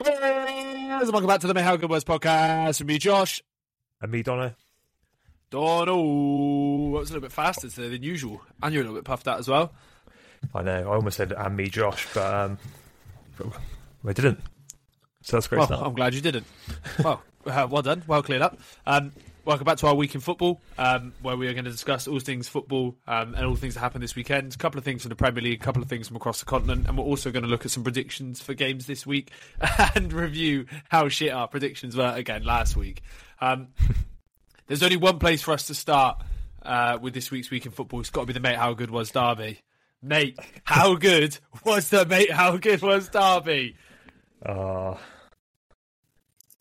Welcome back to the How Good Was podcast with me, Josh. And me, Donna. Donald. That was a little bit faster today than usual. And you're a little bit puffed out as well. I know. I almost said and me, Josh, but um, I didn't. So that's great Well. I'm glad you didn't. Well, uh, well done. Well cleared up. Um, welcome back to our week in football, um, where we are going to discuss all things football um, and all things that happened this weekend. A couple of things from the Premier League, a couple of things from across the continent, and we're also going to look at some predictions for games this week and review how shit our predictions were again last week. Um, there's only one place for us to start uh, with this week's week in football. It's got to be the mate. How good was Derby? Mate, how good was the mate? How good was Derby? Uh,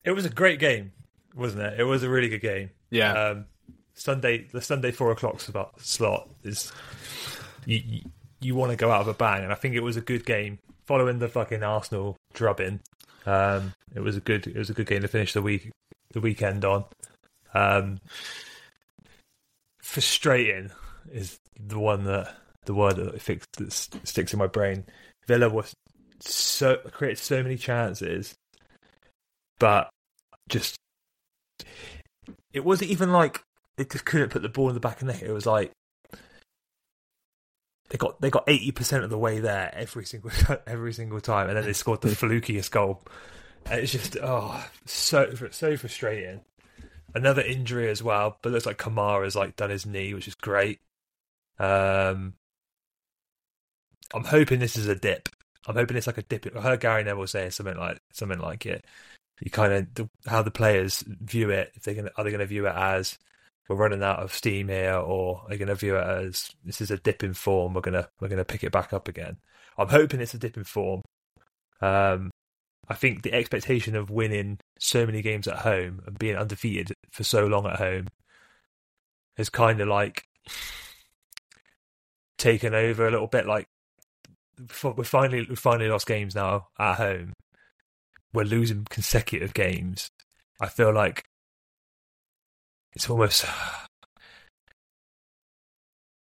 it was a great game, wasn't it? It was a really good game. Yeah. Um, Sunday, the Sunday four o'clock spot, slot is you, you, you want to go out of a bang, and I think it was a good game following the fucking Arsenal drubbing. Um, it was a good, it was a good game to finish the week, the weekend on. Um, frustrating is the one that the word that, fix, that sticks in my brain. Villa was so created so many chances, but just it wasn't even like they just couldn't put the ball in the back of the net. It was like they got they got eighty percent of the way there every single every single time, and then they scored the flukiest goal. And it's just oh so so frustrating. Another injury as well, but it looks like Kamara's like done his knee, which is great. Um, I'm hoping this is a dip. I'm hoping it's like a dip. I heard Gary Neville say something like something like it. You kind of how the players view it. If they're gonna are they going to view it as we're running out of steam here, or are they going to view it as this is a dip in form? We're gonna we're gonna pick it back up again. I'm hoping it's a dip in form. Um, I think the expectation of winning so many games at home and being undefeated for so long at home has kind of like taken over a little bit. Like we finally we finally lost games now at home. We're losing consecutive games. I feel like it's almost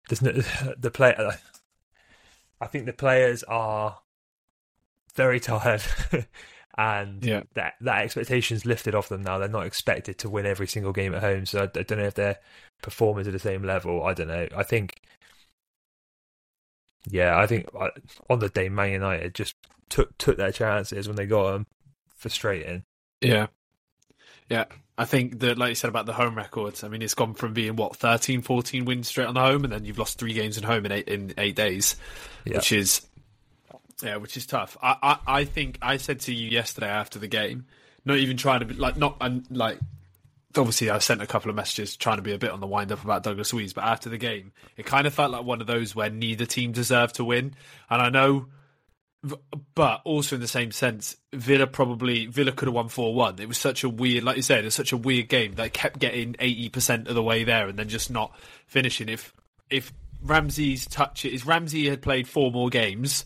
there's no, the play. I think the players are very tired, and Yeah. that that expectation's lifted off them now. They're not expected to win every single game at home. So I, I don't know if they're performing to the same level. I don't know. I think, yeah, I think uh, on the day Man United just took took their chances when they got them. Frustrating. Yeah. Yeah. I think that, like you said about the home records, I mean, it's gone from being, what, 13, 14 wins straight on the home, and then you've lost three games at home in eight, in eight days, Yeah. which is, yeah, which is tough. I, I, I think I said to you yesterday after the game, not even trying to be, like, not, and like, obviously I sent a couple of messages trying to be a bit on the wind up about Douglas Luiz, but after the game, it kind of felt like one of those where neither team deserved to win. And I know but also in the same sense, Villa probably Villa could have won four one. It was such a weird, like you said, it's such a weird game that kept getting eighty percent of the way there and then just not finishing. If if Ramsey's touch is Ramsey had played four more games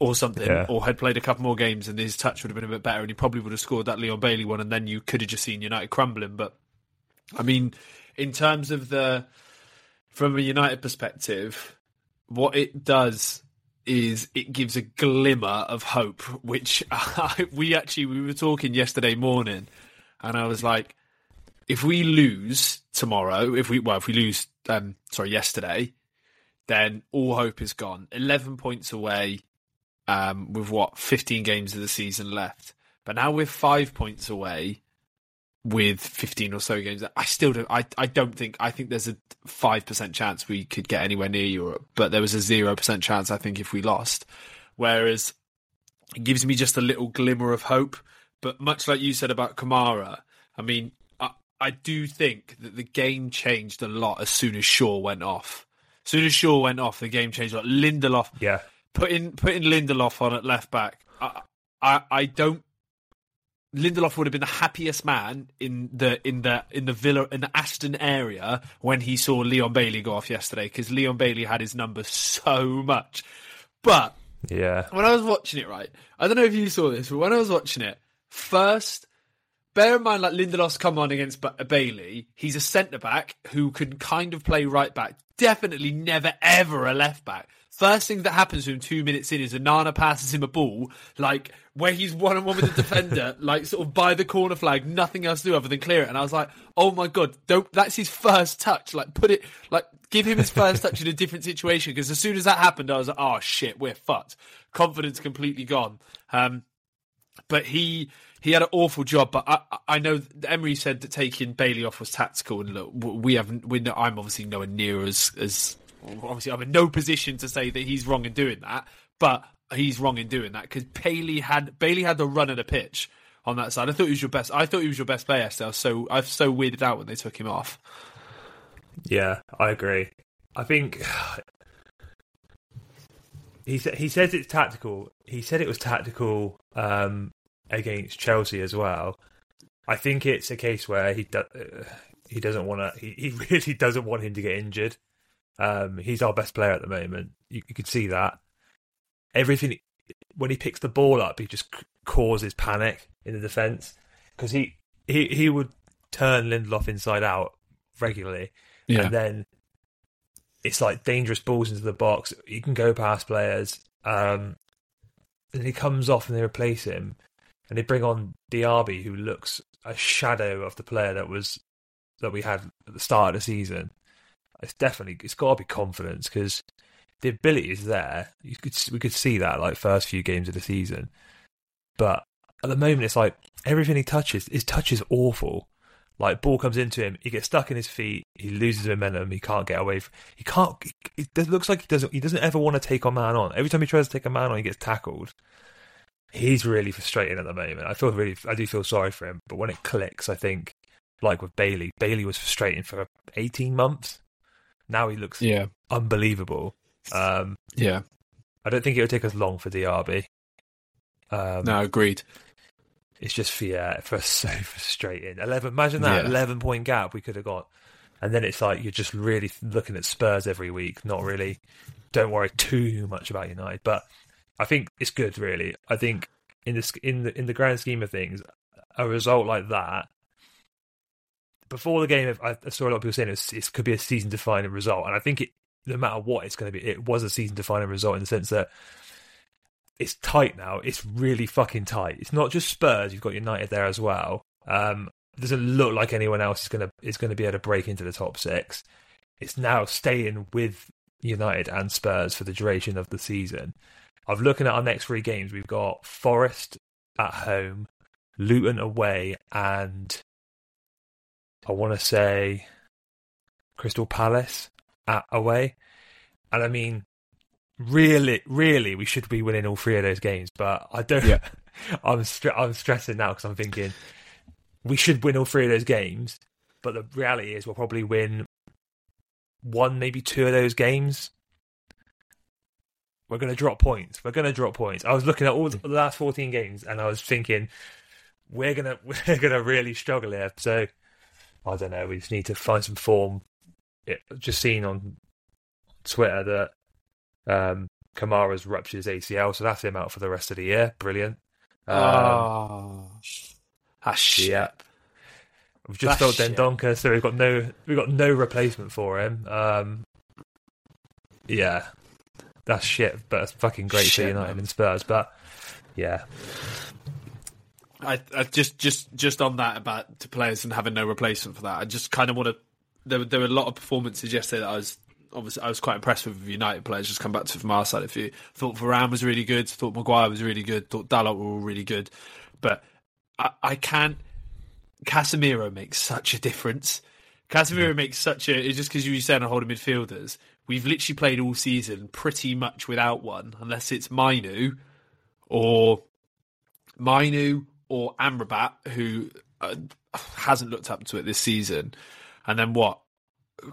or something, Yeah. or had played a couple more games and his touch would have been a bit better, and he probably would have scored that Leon Bailey one, and then you could have just seen United crumbling. But I mean, in terms of the from a United perspective, what it does is it gives a glimmer of hope, which we actually we were talking yesterday morning, and I was like, if we lose tomorrow, if we well, if we lose, um, sorry, yesterday, then all hope is gone. Eleven points away, um, with what fifteen games of the season left. But now we're five points away with 15 or so games. I still don't. I, I don't think. I think there's a five percent chance we could get anywhere near Europe, but there was a zero percent chance. I think if we lost, whereas it gives me just a little glimmer of hope. But much like you said about Kamara, I mean, I, I do think that the game changed a lot as soon as Shaw went off. As soon as Shaw went off, the game changed a lot. Lindelof, Yeah, putting putting Lindelof on at left back, I, I I don't. Lindelof would have been the happiest man in the in the in the Villa in the Aston area when he saw Leon Bailey go off yesterday because Leon Bailey had his number so much. But yeah, when I was watching it, right, I don't know if you saw this, but when I was watching it, first, bear in mind, like Lindelof's come on against ba- Bailey, he's a centre back who can kind of play right back. Definitely never ever a left back. First thing that happens to him two minutes in is Onana passes him a ball, like where he's one on one with the defender, like sort of by the corner flag, nothing else to do other than clear it. And I was like, oh my god, don't that's his first touch. Like put it like give him his first touch in a different situation. Because as soon as that happened, I was like, oh shit, we're fucked. Confidence completely gone. Um, but he he had an awful job. But I I know Emery said that taking Bailey off was tactical, and look, we haven't. We I'm obviously nowhere near as as obviously I'm in no position to say that he's wrong in doing that, but he's wrong in doing that because Bailey had Bailey had the run of the pitch on that side. I thought he was your best. I thought he was your best player. Still, so I was so weirded out when they took him off. Yeah, I agree. I think he he says it's tactical. He said it was tactical um, against Chelsea as well. I think it's a case where he do, he doesn't want to. He, he really doesn't want him to get injured. Um, he's our best player at the moment. You, you could see that. Everything when he picks the ball up, he just causes panic in the defence because he, he he would turn Lindelof inside out regularly, yeah. and then it's like dangerous balls into the box. He can go past players. Um, and he comes off and they replace him, and they bring on Diaby, who looks a shadow of the player that was that we had at the start of the season. It's definitely it's got to be confidence because the ability is there. You could we could see that like first few games of the season, but at the moment it's like everything he touches, his touch is awful. Like ball comes into him, he gets stuck in his feet, he loses momentum, he can't get away. From, he can't. It looks like he doesn't. He doesn't ever want to take a man on. Every time he tries to take a man on, he gets tackled. He's really frustrating at the moment. I feel really, I do feel sorry for him. But when it clicks, I think, like with Bailey, Bailey was frustrating for eighteen months. Now he looks yeah unbelievable. Um, yeah, I don't think it would take us long for Diaby. Um, no, agreed. It's just for yeah, for so frustrating. Eleven. Imagine that yeah. eleven point gap we could have got, and then it's like you're just really looking at Spurs every week. Not really. Don't worry too much about United, but I think it's good. Really, I think in the in the in the grand scheme of things, a result like that. Before the game, I saw a lot of people saying it, it could be a season-defining result, and I think it, no matter what it's going to be, it was a season-defining result in the sense that it's tight now. It's really fucking tight. It's not just Spurs. You've got United there as well. Um, doesn't look like anyone else is gonna is gonna be able to break into the top six. It's now staying with United and Spurs for the duration of the season. I'm looking at our next three games. We've got Forest at home, Luton away, and I want to say Crystal Palace at away. And I mean, really, really, we should be winning all three of those games. But I don't. Yeah. I'm I'm stressing now because I'm thinking we should win all three of those games. But the reality is, we'll probably win one, maybe two of those games. We're going to drop points. We're going to drop points. I was looking at all the last 14 games, and I was thinking we're gonna we're gonna really struggle here. So I don't know. We just need to find some form. It, just seen on Twitter that um, Kamara's ruptured his ACL, so that's him out for the rest of the year. Brilliant. Um, oh, ah, shit. Yeah. We've just filled Dendoncker, so we've got no we've got no replacement for him. Um, yeah, that's shit, but it's fucking great shit, for United man. and Spurs. But yeah, I, I, just just just on that about to players and having no replacement for that. I just kind of want to. There, there were a lot of performances yesterday that I was obviously I was quite impressed with United players. Just come back to from our side of view. Thought Varane was really good. Thought Maguire was really good. Thought Dalot were all really good. But I, I can't. Casemiro makes such a difference. Casemiro makes such a. It's just because you were saying a holding midfielders. We've literally played all season pretty much without one, unless it's Mainoo or Mainoo or Amrabat, who uh, hasn't looked up to it this season. And then what?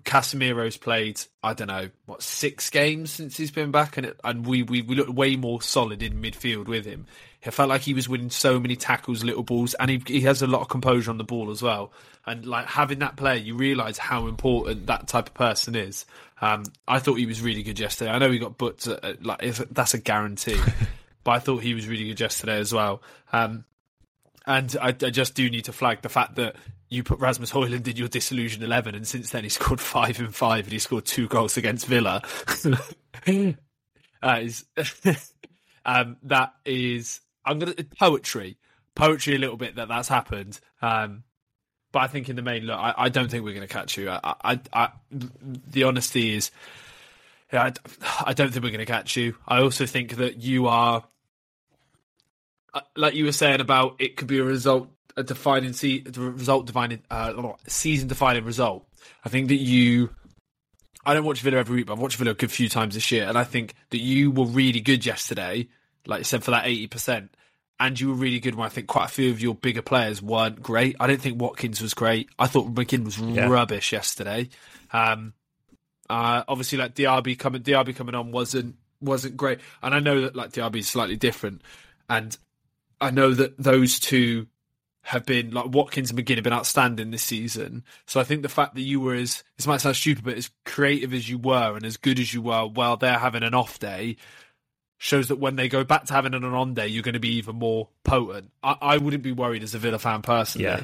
Casemiro's played, I don't know, what six games since he's been back, and it, and we, we we looked way more solid in midfield with him. It felt like he was winning so many tackles, little balls, and he he has a lot of composure on the ball as well. And like having that player, you realise how important that type of person is. Um, I thought he was really good yesterday. I know he got booked, at, at, like that's a guarantee, but I thought he was really good yesterday as well. Um, and I, I, just do need to flag the fact that you put Rasmus Højlund in your disillusion 11, and since then he scored five and five, and he scored two goals against Villa. uh, is um, that is I'm gonna poetry, poetry a little bit that that's happened. Um, but I think in the main, look, I, I don't think we're going to catch you. I, I, I, the honesty is, I, I don't think we're going to catch you. I also think that you are, uh, like you were saying about it could be a result, a defining se- result, defining, uh, season defining result. I think that you I don't watch Villa every week, but I've watched Villa a good few times this year, and I think that you were really good yesterday, like you said, for that eighty percent, and you were really good when I think quite a few of your bigger players weren't great. I don't think Watkins was great. I thought McGinn was yeah. rubbish yesterday. Um, uh, obviously, like Diaby coming, Diaby coming on wasn't wasn't great, and I know that like Diaby is slightly different, and I know that those two have been like Watkins and McGinn have been outstanding this season. So I think the fact that you were as this might sound stupid, but as creative as you were and as good as you were while they're having an off day shows that when they go back to having an on day, you're going to be even more potent. I, I wouldn't be worried as a Villa fan personally. Yeah,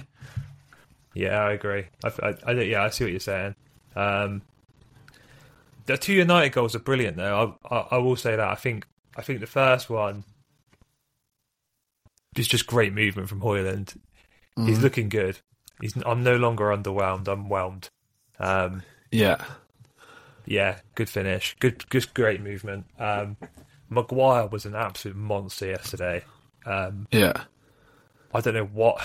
yeah, I agree. I, I, I yeah, I see what you're saying. Um, the two United goals are brilliant, though. I, I, I will say that. I think I think the first one is just great movement from Højlund. Mm. He's looking good. He's. I'm no longer underwhelmed. I'm whelmed. Um, yeah, yeah. Good finish. Good, good, great movement. Um, Maguire was an absolute monster yesterday. Um, yeah. I don't know what.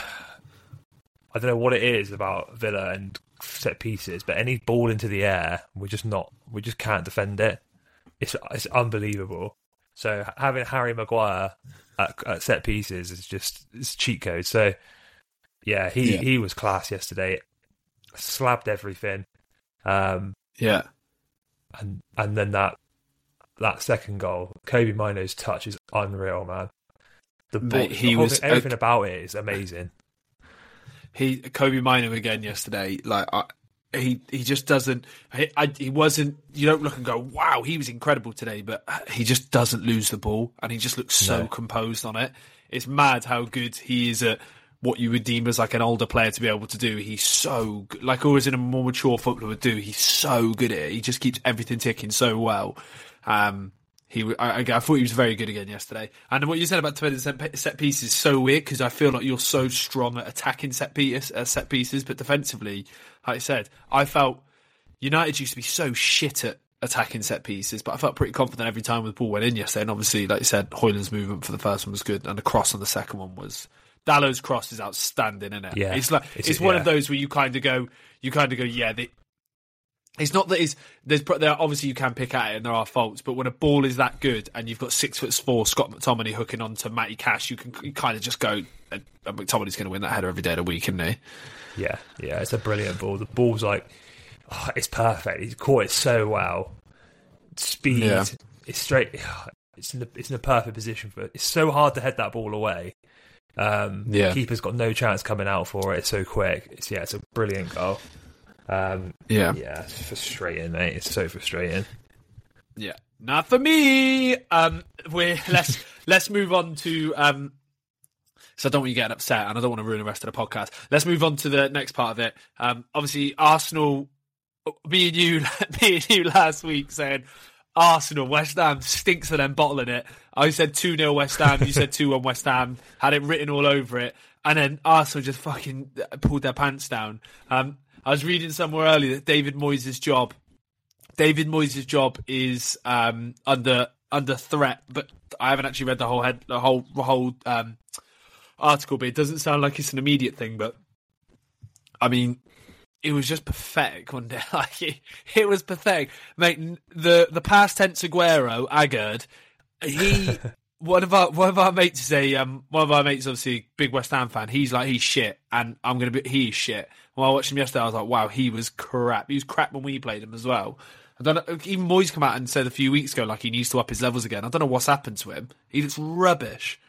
I don't know what it is about Villa and set pieces, but any ball into the air, we're just not. We just can't defend it. It's it's unbelievable. So having Harry Maguire at, at set pieces is just it's cheat code. So yeah, he yeah. he was class yesterday. Slapped everything. Um, yeah, and and then that that second goal, Kobbie Mainoo's touch is unreal, man. The, Mate, he the was everything uh, about it is amazing. He Kobbie Mainoo again yesterday. Like I, he he just doesn't. He, I, he wasn't. You don't look and go, "Wow, he was incredible today," but he just doesn't lose the ball, and he just looks so no. composed on it. It's mad how good he is at what you would deem as like an older player to be able to do. He's so good. like always in a more mature footballer would do. He's so good at it. He just keeps everything ticking so well. Um, he, I, I, thought he was very good again yesterday. And what you said about defending set pieces is so weird because I feel like you're so strong at attacking set pieces, uh, set pieces, but defensively, like I said, I felt United used to be so shit at attacking set pieces, but I felt pretty confident every time the ball went in yesterday. And obviously, like you said, Højlund's movement for the first one was good, and the cross on the second one was Dalot's cross is outstanding, isn't it? Yeah, it's like it's, it's one yeah. of those where you kind of go, you kind of go, yeah. It's not that it's there's there obviously you can pick at it and there are faults, but when a ball is that good and you've got six foot four Scott McTominay hooking onto Matty Cash, you can you kind of just go, uh, McTominay's going to win that header every day of the week, isn't he? Yeah, yeah, it's a brilliant ball. The ball's like, oh, it's perfect. He's caught it so well. Speed, yeah. it's straight. It's in the it's in a perfect position for it. It's so hard to head that ball away. Um, yeah, keeper's got no chance coming out for it. It's so quick. It's yeah, it's a brilliant goal. Um, yeah, yeah, it's frustrating, mate. It's so frustrating. Yeah, not for me. Um, we let's let's move on to um. So I don't want you getting upset, and I don't want to ruin the rest of the podcast. Let's move on to the next part of it. Um, obviously Arsenal. Me and you, me and you last week saying Arsenal, West Ham stinks of them bottling it. I said 2 0 West Ham, you said 2 1 West Ham, had it written all over it. And then Arsenal just fucking pulled their pants down. Um, I was reading somewhere earlier that David Moyes' job, David Moyes' job is um, under under threat, but I haven't actually read the whole head, the whole whole um, article. But it doesn't sound like it's an immediate thing. But I mean, it was just pathetic one day. Like it, it was pathetic, mate. The the past tense Aguero, Aguerd, he one of our one of our mates is a um one of our mates obviously big West Ham fan. He's like he's shit, and I'm gonna be he's shit. When I watched him yesterday, I was like, wow, he was crap. He was crap when we played him as well. I don't know. Even Moyes come out and said a few weeks ago like he needs to up his levels again. I don't know what's happened to him. He looks rubbish.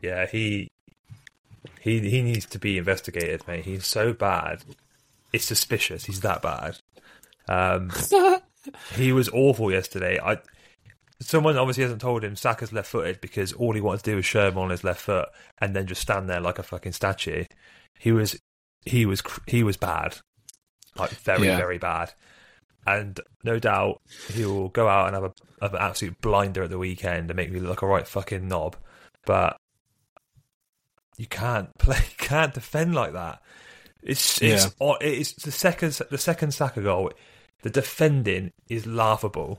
Yeah, he he he needs to be investigated, mate. He's so bad. It's suspicious. He's that bad. Um, he was awful yesterday. I someone obviously hasn't told him Saka's left footed because all he wanted to do was show him on his left foot and then just stand there like a fucking statue. He was he was he was bad, like very yeah. very bad. and no doubt he will go out and have, a, have an absolute blinder at the weekend and make me look like a right fucking knob. But you can't play, can't defend like that. It's it's Yeah. it's the second the second Saka goal. The defending is laughable.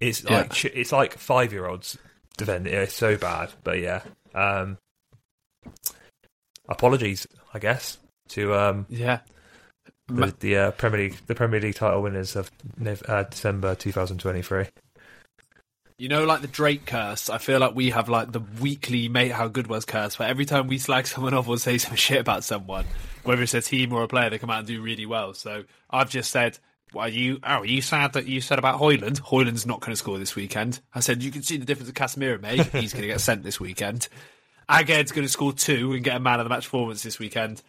It's Yeah. like ch- it's like five year olds defending. It's so bad. But yeah, um, apologies, I guess, to um, Yeah. the, the uh, Premier League the Premier League title winners of uh, December 2023. You know, like the Drake curse. I feel like we have like the weekly mate how good was curse, where every time we slag someone off or say some shit about someone, whether it's a team or a player, they come out and do really well. So I've just said, "Well, you oh, are you sad that you said about Højlund? Højlund's not going to score this weekend." I said, "You can see the difference of Casemiro, mate. He's going to get sent this weekend. Aged's going to score two and get a man of the match performance this weekend."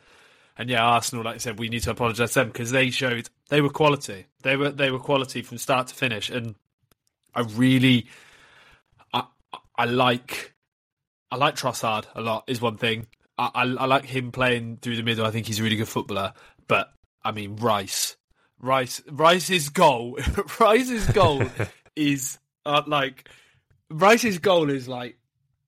And yeah, Arsenal, like I said, we need to apologise to them because they showed they were quality. They were they were quality from start to finish, and I really, I I like, I like Trossard a lot. Is one thing. I, I I like him playing through the middle. I think he's a really good footballer. But I mean, Rice, Rice, Rice's goal, Rice's goal is uh, like Rice's goal is like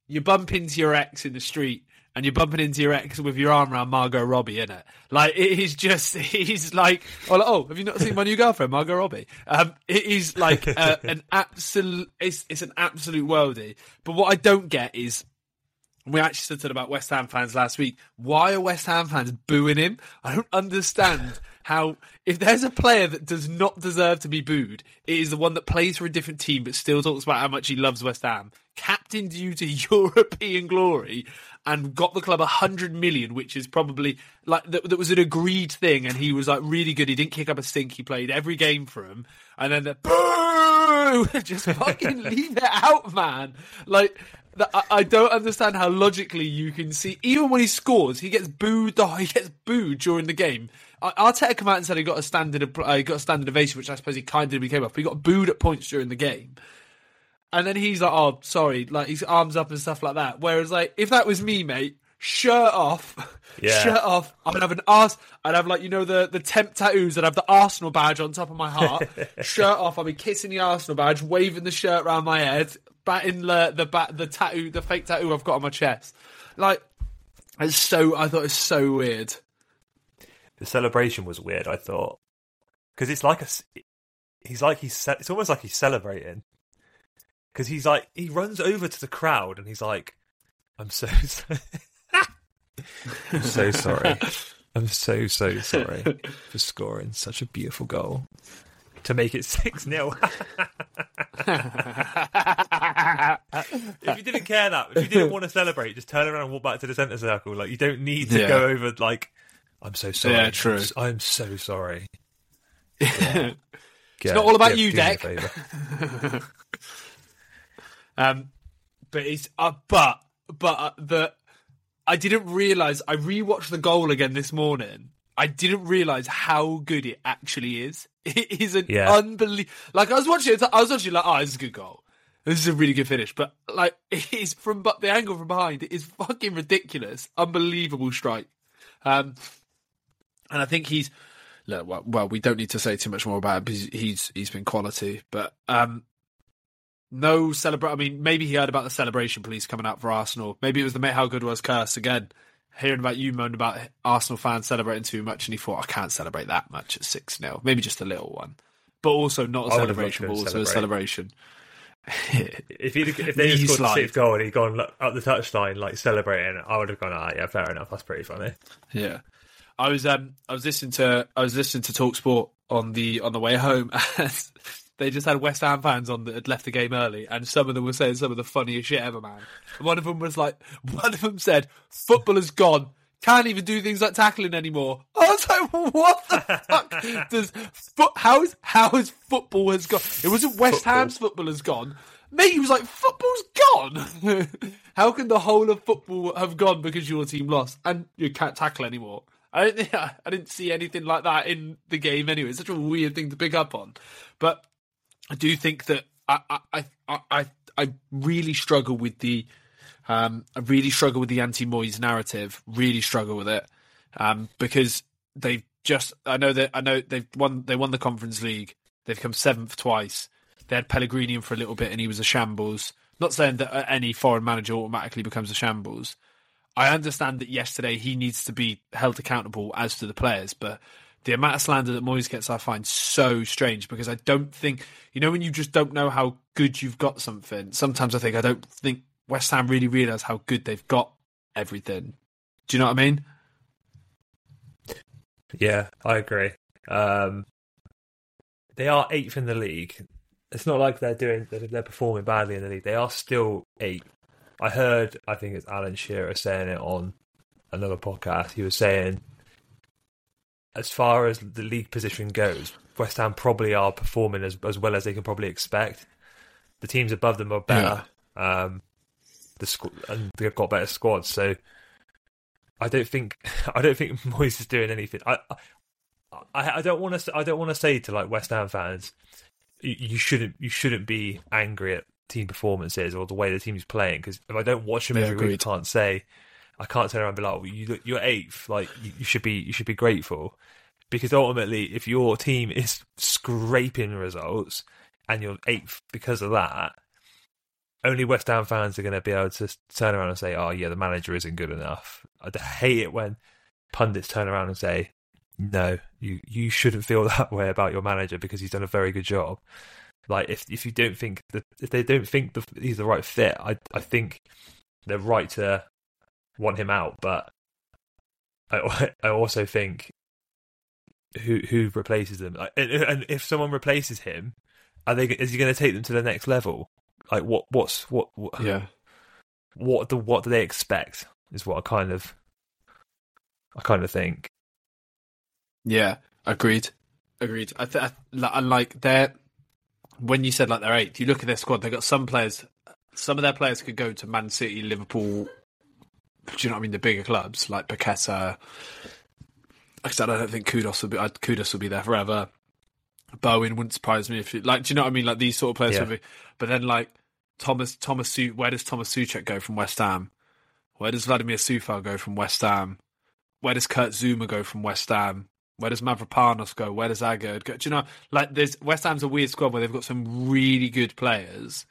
you bump into your ex in the street and you're bumping into your ex with your arm around Margot Robbie, in it. Like it is just, he's like, oh, like, oh, have you not seen my new girlfriend, Margot Robbie? Um, it is like uh, an absolute, it's it's an absolute worldie. But what I don't get is. We actually said about West Ham fans last week. Why are West Ham fans booing him? I don't understand how, if there's a player that does not deserve to be booed, it is the one that plays for a different team but still talks about how much he loves West Ham, captained you to European glory, and got the club a hundred million, which is probably like that, that was an agreed thing, and he was like really good. He didn't kick up a stink. He played every game for him, and then the boo, just fucking leave it out, man. Like I, don't understand how logically you can see. Even when he scores, he gets booed. He gets booed during the game. Ar- Arteta come out and said he got a standard, uh, he got a standard ovation, which I suppose he kind of became off. But he got booed at points during the game. And then he's like, "Oh, sorry," like his arms up and stuff like that. Whereas, like, if that was me, mate, shirt off, Yeah. shirt off, I'd have an arse. I'd have like you know the the temp tattoos. I'd have the Arsenal badge on top of my heart. shirt off. I'd be kissing the Arsenal badge, waving the shirt around my head, batting the the bat the tattoo, the fake tattoo I've got on my chest. Like, it's so. I thought it's so weird. The celebration was weird. I thought because it's like a he's like he's it's almost like he's celebrating because he's like he runs over to the crowd and he's like, "I'm so, I'm so sorry, I'm so so sorry for scoring such a beautiful goal to make it six 0 If you didn't care that, if you didn't want to celebrate, just turn around and walk back to the centre circle. Like you don't need to Yeah. go over like. I'm so sorry. Yeah, true. I'm so sorry. it's Yeah, not all about yeah, you, Dec. Um, but it's uh, but but uh, the I didn't realize I rewatched the goal again this morning. I didn't realize how good it actually is. It is an Yeah. unbelievable. Like I was watching it, I was watching like, oh, this is a good goal. This is a really good finish. But like, it is from but the angle from behind. It is fucking ridiculous. Unbelievable strike. Um, and I think he's look, well, well, we don't need to say too much more about it because he's he's been quality. But um, no celebrate. I mean, maybe he heard about the celebration police coming out for Arsenal. Maybe it was the mate how good was curse again. Hearing about you moan about Arsenal fans celebrating too much, and he thought I can't celebrate that much at six 0 Maybe just a little one, but also not a I celebration, but also a celebration. If he if they scored the slide. sixth goal and he'd gone up the touchline like celebrating, I would have gone, ah, yeah, fair enough. That's pretty funny. Yeah, I was um I was listening to I was listening to Talk Sport on the on the way home, and they just had West Ham fans on that had left the game early, and some of them were saying some of the funniest shit ever, man. And one of them was like, one of them said, "Football is gone." Can't even do things like tackling anymore. I was like, what the fuck does foot? How is how is football has gone? It wasn't West Football. Ham's football has gone. Mate, he was like, football's gone. how can the whole of football have gone because your team lost and you can't tackle anymore? I I didn't see anything like that in the game anyway. It's such a weird thing to pick up on, but I do think that I I I I, really struggle with the um I really struggle with the anti Moyes narrative. Really struggle with it um because they've just I know that I know they've won they won the Conference League. They've come seventh twice. They had Pellegrini in for a little bit, and he was a shambles. Not saying that any foreign manager automatically becomes a shambles. I understand that yesterday he needs to be held accountable as to the players, but the amount of slander that Moyes gets, I find so strange because I don't think you know when you just don't know how good you've got something. Sometimes I think I don't think West Ham really realise how good they've got everything. Do you know what I mean? Yeah, I agree. Um, they are eighth in the league. It's not like they're doing they're performing badly in the league. They are still eight. I heard, I think it's Alan Shearer saying it on another podcast. He was saying, as far as the league position goes, West Ham probably are performing as as well as they can probably expect. The teams above them are better. Yeah. Um, the squ- and they've got better squads. So I don't think I don't think Moyes is doing anything. I I, I don't want to I don't want to say to like West Ham fans, you, you, shouldn't you shouldn't be angry at team performances or the way the team's playing because if I don't watch them yeah, every week, I can't say I can't turn around and be like, well, you, you're eighth, like you, you should be you should be grateful because ultimately, if your team is scraping results and you're eighth because of that, only West Ham fans are going to be able to turn around and say, "Oh, yeah, the manager isn't good enough." I hate it when pundits turn around and say, "No, you you shouldn't feel that way about your manager because he's done a very good job." Like if if you don't think that if they don't think the, he's the right fit, I I think they're right to want him out. But I I also think who who replaces him, and, and if someone replaces him, are they is he going to take them to the next level? Like what? What's what? what yeah. What the what do they expect? Is what I kind of, I kind of think. Yeah, agreed, agreed. I, th- I like they're when you said like they're eighth. You look at their squad; They've got some players. Some of their players could go to Man City, Liverpool. Do you know what I mean? The bigger clubs like Paqueta. Like I said, I don't think Kudus will be. Kudus will be there forever. Bowen wouldn't surprise me if you like. Do you know what I mean? Like these sort of players yeah. would be. But then like Thomas Thomas Su- where does Thomas Soucek go from West Ham? Where does Vladimir Coufal go from West Ham? Where does Kurt Zouma go from West Ham? Where does Mavropanos go? Where does Aguerd go? Do you know, like, there's West Ham's a weird squad where they've got some really good players,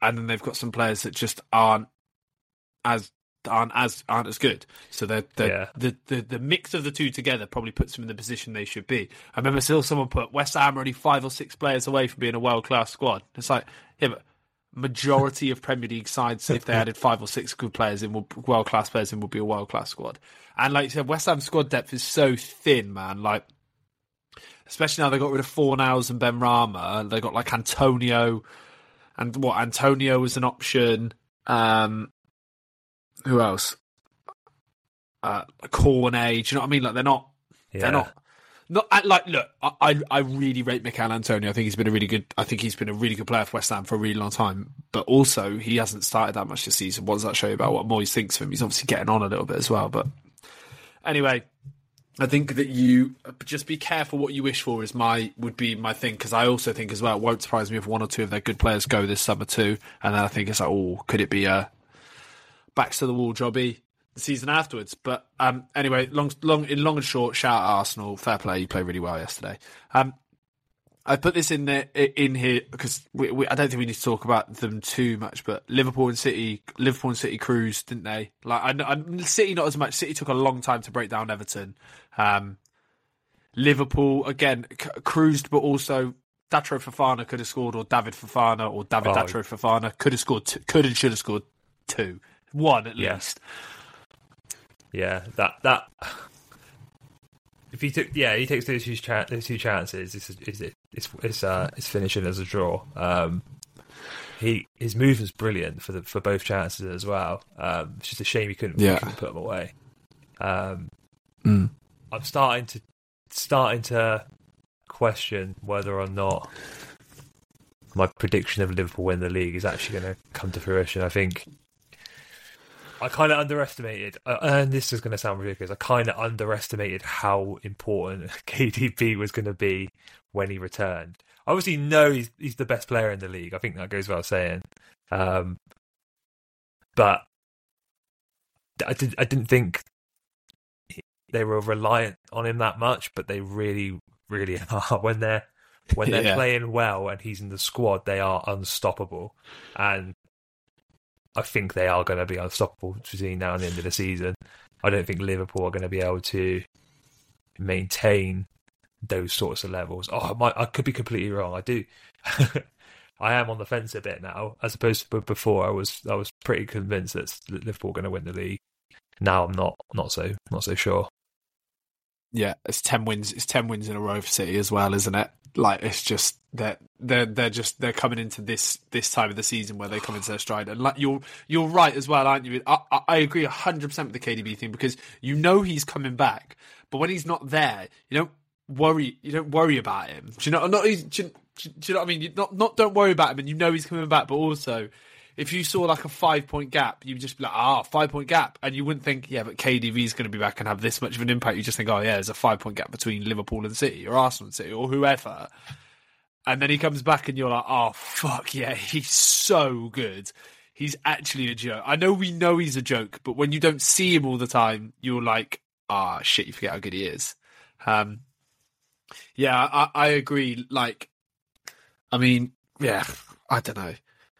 and then they've got some players that just aren't as aren't as aren't as good. So they're, they're, yeah. the, the the mix of the two together probably puts them in the position they should be. I remember still someone put West Ham already five or six players away from being a world class squad. It's like, yeah, but majority of Premier League sides, if they added five or six good players in, world class players in, would be a world class squad. And like you said, West Ham squad depth is so thin, man. Like, especially now they got rid of Fornals and Benrahma. They got like Antonio, and what Antonio was an option. Um, who else? Uh, Cornet. Do you know what I mean? Like they're not. Yeah. They're not not like look, I I really rate Michail Antonio. I think he's been a really good. I think he's been a really good player for West Ham for a really long time. But also, he hasn't started that much this season. What does that show you about what Moyes thinks of him? He's obviously getting on a little bit as well. But anyway, I think that you just be careful what you wish for. Is my would be my thing because I also think as well. It won't surprise me if one or two of their good players go this summer too. And then I think it's like, oh, could it be a backs to the wall jobby? The season afterwards. But um, anyway, long, long, in long and short, shout out Arsenal. Fair play, you played really well yesterday. Um, I put this in there in here because we, we, I don't think we need to talk about them too much. But Liverpool and City, Liverpool and City cruised, didn't they? Like, I, I, City not as much. City took a long time to break down Everton. Um, Liverpool again c- cruised, but also Datro Fofana could have scored, or David Fofana, or David oh. Datro Fofana could have scored, t- could and should have scored two, one at yeah. least. Yeah, that that. If he took, yeah, he takes those two, cha- those two chances. It's it's it's it's, uh, it's finishing as a draw. Um, he his movement's brilliant for the for both chances as well. Um, it's just a shame he couldn't, yeah. couldn't put them away. Um, mm. I'm starting to starting to question whether or not my prediction of Liverpool win the league is actually going to come to fruition. I think I kind of underestimated, uh, and this is going to sound ridiculous. I kind of underestimated how important KDB was going to be when he returned. I obviously know he's he's the best player in the league. I think that goes without saying. Um, but I did I didn't think they were reliant on him that much, but they really, really are when they're when they're Yeah. playing well and he's in the squad. They are unstoppable, and I think they are going to be unstoppable between now and the end of the season. I don't think Liverpool are going to be able to maintain those sorts of levels. Oh, I, I could be completely wrong. I do. I am on the fence a bit now, as opposed to before. I was I was pretty convinced that Liverpool were going to win the league. Now I'm not not so not so sure. Yeah, it's ten wins. It's ten wins in a row for City as well, isn't it? Like it's just that they're, they're they're just they're coming into this this time of the season where they come into their stride. And like you're you're right as well, aren't you? I I, agree hundred percent with the KDB thing because you know he's coming back, but when he's not there, you don't worry. You don't worry about him. Do you know? Not do you, do you know what I mean? You not not don't worry about him, and you know he's coming back, but also. If you saw like a five point gap, you'd just be like, ah, five point gap. And you wouldn't think, yeah, but KDB is going to be back and have this much of an impact. You just think, oh, yeah, there's a five point gap between Liverpool and City or Arsenal and City or whoever. And then he comes back and you're like, oh, fuck, yeah, he's so good. He's actually a joke. I know we know he's a joke, but when you don't see him all the time, you're like, ah, shit, you forget how good he is. Um, yeah, I, I agree. Like, I mean, yeah, I don't know.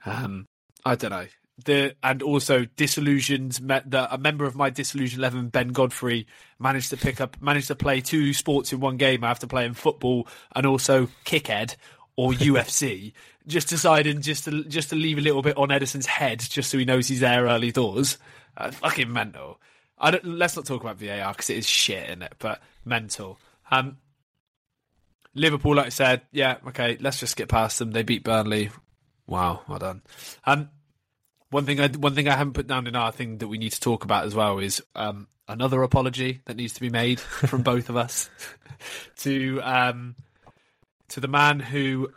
Um, I don't know. The and also disillusioned. Met that a member of my disillusioned eleven, Ben Godfrey, managed to pick up, managed to play two sports in one game after playing football and also kickhead or UFC. just deciding just to just to leave a little bit on Ederson's head, just so he knows he's there early doors. Uh, fucking mental. I don't. Let's not talk about VAR because it is shit in it, but mental. Um, Liverpool, like I said, yeah, okay. Let's just get past them. They beat Burnley. Wow, well done. Um, one thing I one thing I haven't put down in our thing that we need to talk about as well is um, another apology that needs to be made from both of us to um, to the man who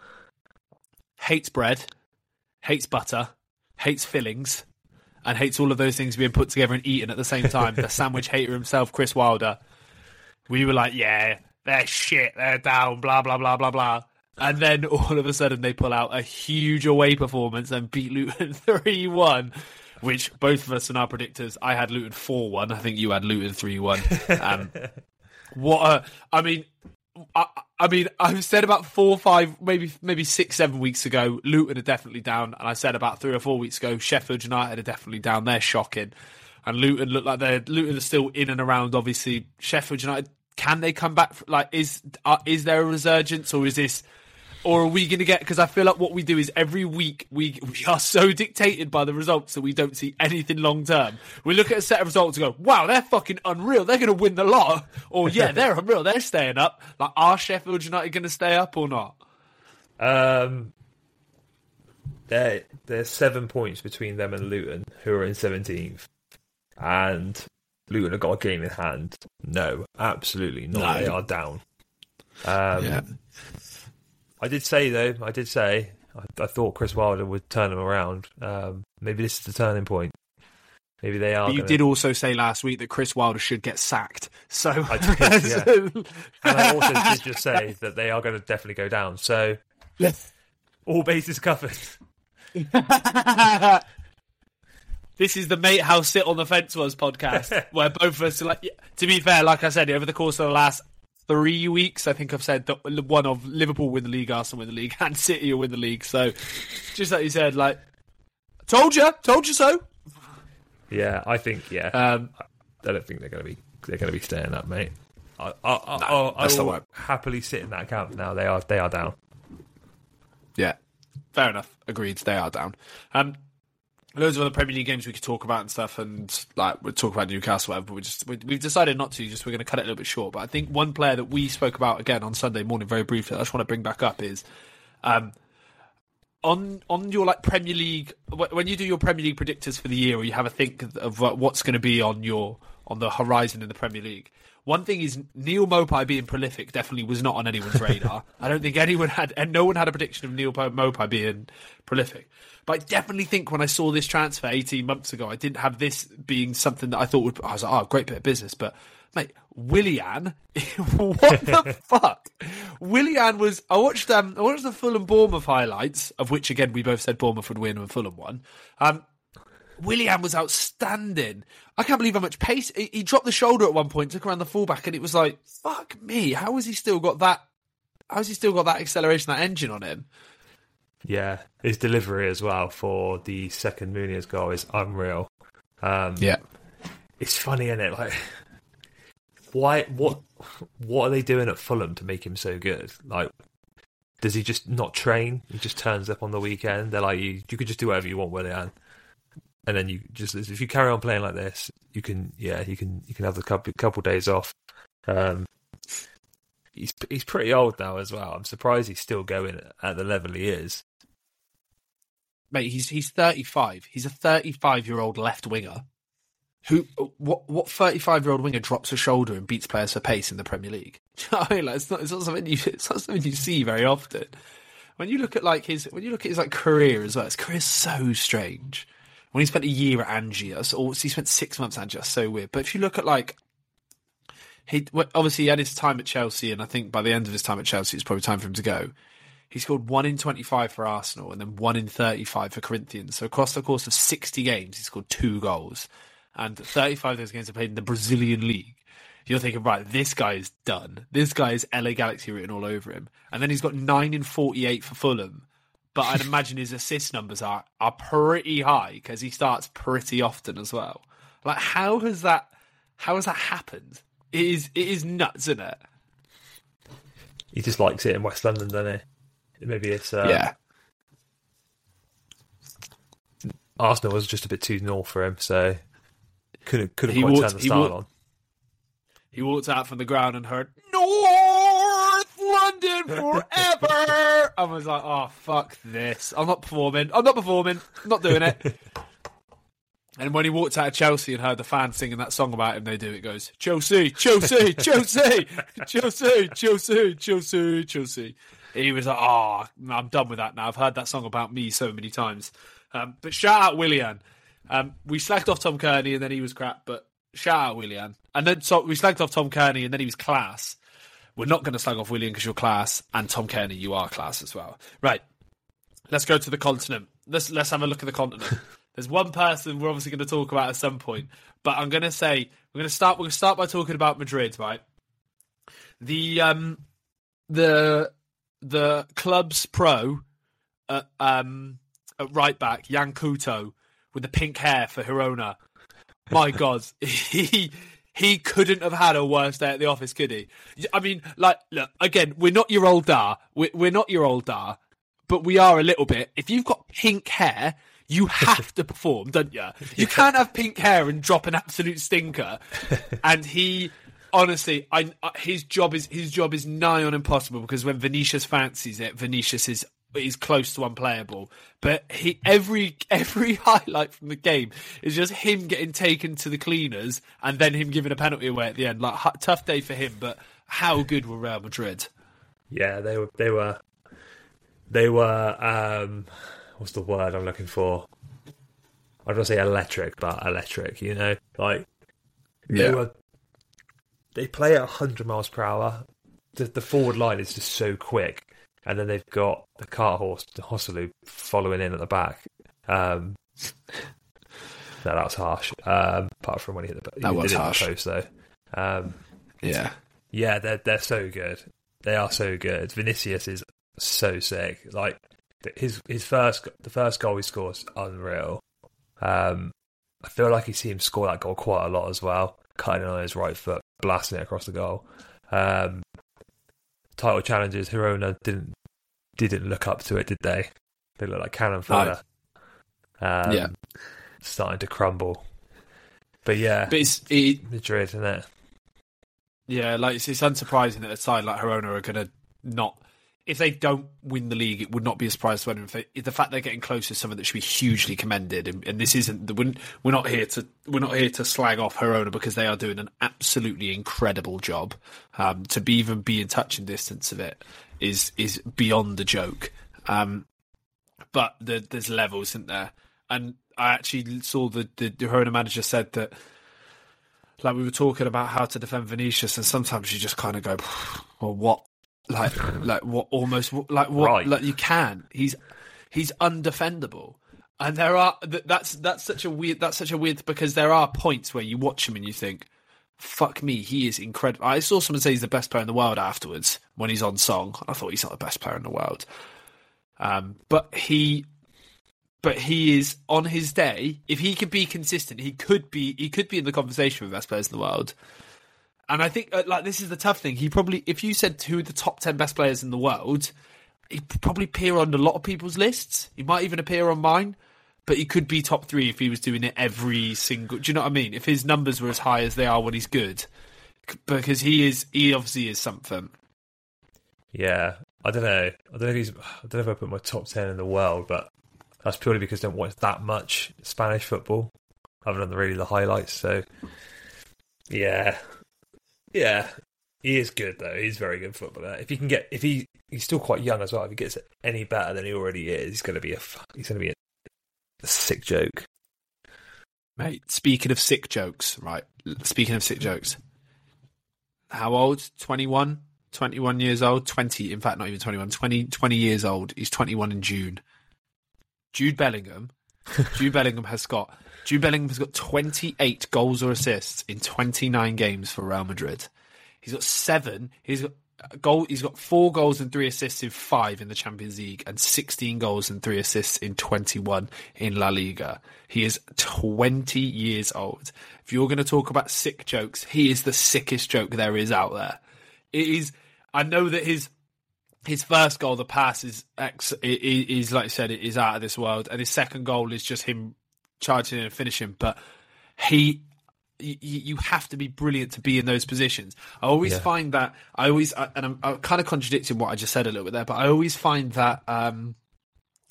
hates bread, hates butter, hates fillings, and hates all of those things being put together and eaten at the same time. the sandwich hater himself, Chris Wilder. We were like, yeah, they're shit, they're down, blah blah blah blah blah. And then all of a sudden they pull out a huge away performance and beat Luton 3 1, which both of us and our predictors, I had Luton 4 1. I think you had Luton 3 1. Um, what a, I mean, I, I mean, I've said about four, five, maybe maybe six, seven weeks ago, Luton are definitely down. And I said about three or four weeks ago, Sheffield United are definitely down. They're shocking. And Luton look like they're, Luton are still in and around, obviously. Sheffield United, can they come back? Like, is, uh, is there a resurgence or is this, or are we going to get? Because I feel like what we do is every week we we are so dictated by the results that we don't see anything long term. We look at a set of results and go, "Wow, they're fucking unreal. They're going to win the lot." Or yeah, they're unreal. They're staying up. Like, are Sheffield United going to stay up or not? Um, there, there's seven points between them and Luton, who are in 17th, and Luton have got a game in hand. No, absolutely not. No. They are down. Um, Yeah. I did say though, I did say I, I thought Chris Wilder would turn them around. Um, maybe this is the turning point. Maybe they are. But you gonna- did also say last week that Chris Wilder should get sacked. So I did, yeah. and I also did just say that they are going to definitely go down. So Yes. all bases covered. this is the mate how sit on the fence was podcast where both of us are like to be fair like i said over the course of the last three weeks i think i've said that one of liverpool win the league arsenal win the league and city will win the league so just like you said like told you told you so Yeah, I think yeah. um I don't think they're going to be they're going to be staying up, mate. I I, I, No, I, that's will happily sit in that camp now. They are they are down. yeah fair enough agreed they are down um loads of other Premier League games we could talk about and stuff, and like we'll talk about Newcastle, whatever. But we just we, we've decided not to. Just we're going to cut it a little bit short. But I think one player that we spoke about again on Sunday morning, very briefly, I just want to bring back up is, um, on on your like Premier League when you do your Premier League predictors for the year, or you have a think of what's going to be on your on the horizon in the Premier League. One thing is Neal Maupay being prolific definitely was not on anyone's radar. I don't think anyone had, and no one had a prediction of Neal Maupay being prolific. But I definitely think when I saw this transfer 18 months ago, I didn't have this being something that I thought would. I was like, oh, great bit of business. But mate, Willian, what the fuck? Willian was. I watched. Um, I watched the Fulham Bournemouth highlights, of which again we both said Bournemouth would win and Fulham won. Um, Willian was outstanding. I can't believe how much pace he, he dropped the shoulder at one point, took around the fullback, and it was like, fuck me, how has he still got that? How's he still got that acceleration, that engine on him? Yeah, his delivery as well for the second Muniz goal is unreal. Um, Yeah, it's funny, isn't it? Like, why? What? What are they doing at Fulham to make him so good? Like, does he just not train? He just turns up on the weekend. They're like, you, you could just do whatever you want, Willian. And then you just, if you carry on playing like this, you can, yeah, you can, you can have the couple couple days off. Um, he's he's pretty old now as well. I'm surprised he's still going at the level he is. mate, he's he's thirty five. He's a thirty five year old left winger. Who what what thirty five year old winger drops a shoulder and beats players for pace in the Premier League? I mean, like, it's not it's not something you it's not something you see very often. When you look at like his when you look at his like career as well, his career's so strange. When he spent a year at Anzhi, or he spent six months at Anzhi, so weird. But if you look at like he obviously he had his time at Chelsea, and I think by the end of his time at Chelsea, it's probably time for him to go. He scored one in 25 for Arsenal and then one in 35 for Corinthians. So across the course of 60 games, he scored two goals. And 35 of those games are played in the Brazilian league. You're thinking, right, this guy is done. This guy is LA Galaxy written all over him. And then he's got 9 in 48 for Fulham. But I'd imagine his assist numbers are, are pretty high because he starts pretty often as well. Like, how has that, how has that happened? It is, it is nuts, isn't it? He just likes it in West London, doesn't he? Maybe it's uh, yeah. Arsenal was just a bit too north for him, so couldn't couldn't He quite walked- turn the he style walked- on. He walked out from the ground and heard London forever. I was like, oh fuck this! I'm not performing. I'm not performing. I'm not doing it. and when he walked out of Chelsea and heard the fans singing that song about him, they do it goes Chelsea, Chelsea, Chelsea, Chelsea, Chelsea, Chelsea, Chelsea. He was like, oh, I'm done with that now. I've heard that song about me so many times. Um, but shout out Willian. Um, we slagged off Tom Cairney and then he was crap, but shout out Willian. And then so we slagged off Tom Cairney and then he was class. We're not going to slag off Willian because you're class, and Tom Cairney, you are class as well. Right. Let's go to the continent. Let's let's have a look at the continent. There's one person we're obviously going to talk about at some point, but I'm going to say we're going to start. We're going to start by talking about Madrid, right? The um the the club's pro at, um at right back Yan Couto with the pink hair for Girona. My God, he he couldn't have had a worse day at the office, could he? I mean, like, look again, we're not your old dar. We're, we're not your old dar, but we are a little bit. If you've got pink hair, you have to perform, don't you? You can't have pink hair and drop an absolute stinker. And he, honestly, I, his job is his job is nigh on impossible because when Vinicius fancies it, Vinicius is is close to unplayable. But he every every highlight from the game is just him getting taken to the cleaners and then him giving a penalty away at the end. Like hu- tough day for him, but how good were Real Madrid? Yeah, they were they were they were um what's the word I'm looking for? I don't say electric, but electric, you know? Like they Yeah. were they play at hundred miles per hour. The, the forward line is just so quick. And then they've got the cart horse, the Joselu, following in at the back. Um, no, that was harsh. Um, apart from when he hit the, That was did hit the harsh. post, though. Um, Yeah, yeah, they're they're so good. They are so good. Vinicius is so sick. Like his his first the first goal he scores unreal. Um, I feel like you see him score that goal quite a lot as well. Cutting on his right foot, blasting it across the goal. Um, title challenges, Girona didn't didn't look up to it, did they? They look like cannon fodder. Um, Yeah. starting to crumble. But yeah, but it's it, Madrid, isn't it? Yeah, like it's, it's unsurprising that a side like Girona are going to not. If they don't win the league, it would not be a surprise to anyone. The fact they're getting close is something that should be hugely commended. And, and this isn't. We're, not here to. We're not here to slag off Girona because they are doing an absolutely incredible job. Um, to be even be in touch touching distance of it is is beyond the joke. Um, but the, there's levels, isn't there? And I actually saw the the, the manager said that like we were talking about how to defend Vinicius, and sometimes you just kind of go, well, what, like, like what, almost like what, Right. like you can. He's he's undefendable, And there are that's that's such a weird that's such a weird because there are points where you watch him and you think, "Fuck me, he is incredible." I saw someone say he's the best player in the world afterwards when he's on song. I thought he's not the best player in the world, um, but he, but he is on his day. If he could be consistent, he could be he could be in the conversation with best players in the world. And I think uh, like this is the tough thing. He probably if you said who are the top ten best players in the world, he'd probably appear on a lot of people's lists. He might even appear on mine but he could be top three if he was doing it every single. Do you know what I mean? If his numbers were as high as they are when he's good, because he is, he obviously is something. Yeah, I don't know. I don't know if he's. I don't know if I put my top ten in the world, but that's purely because I don't watch that much Spanish football, other the really the highlights. So, yeah, yeah, he is good though. He's very good footballer. If he can get, if he he's still quite young as well. If he gets any better than he already is, he's going to be a he's going to be a sick joke. Mate, speaking of sick jokes, right? Speaking of sick jokes, how old? 21? 21 years old? 20, in fact, not even 21, 20, 20 years old. He's 21 in June. Jude Bellingham. Jude Bellingham has got Jude Bellingham has got 28 goals or assists in 29 games for Real Madrid. He's got seven. He's got goal. He's got four goals and three assists in five in the Champions League, and sixteen goals and three assists in twenty-one in La Liga. He is twenty years old. If you're going to talk about sick jokes, he is the sickest joke there is out there. It is. I know that his his first goal, the pass is ex, is like I said, it is out of this world, and his second goal is just him charging in and finishing. But he you, you have to be brilliant to be in those positions. I always yeah. find that I always and I'm, I'm, kind of contradicting what I just said a little bit there, but I always find that um,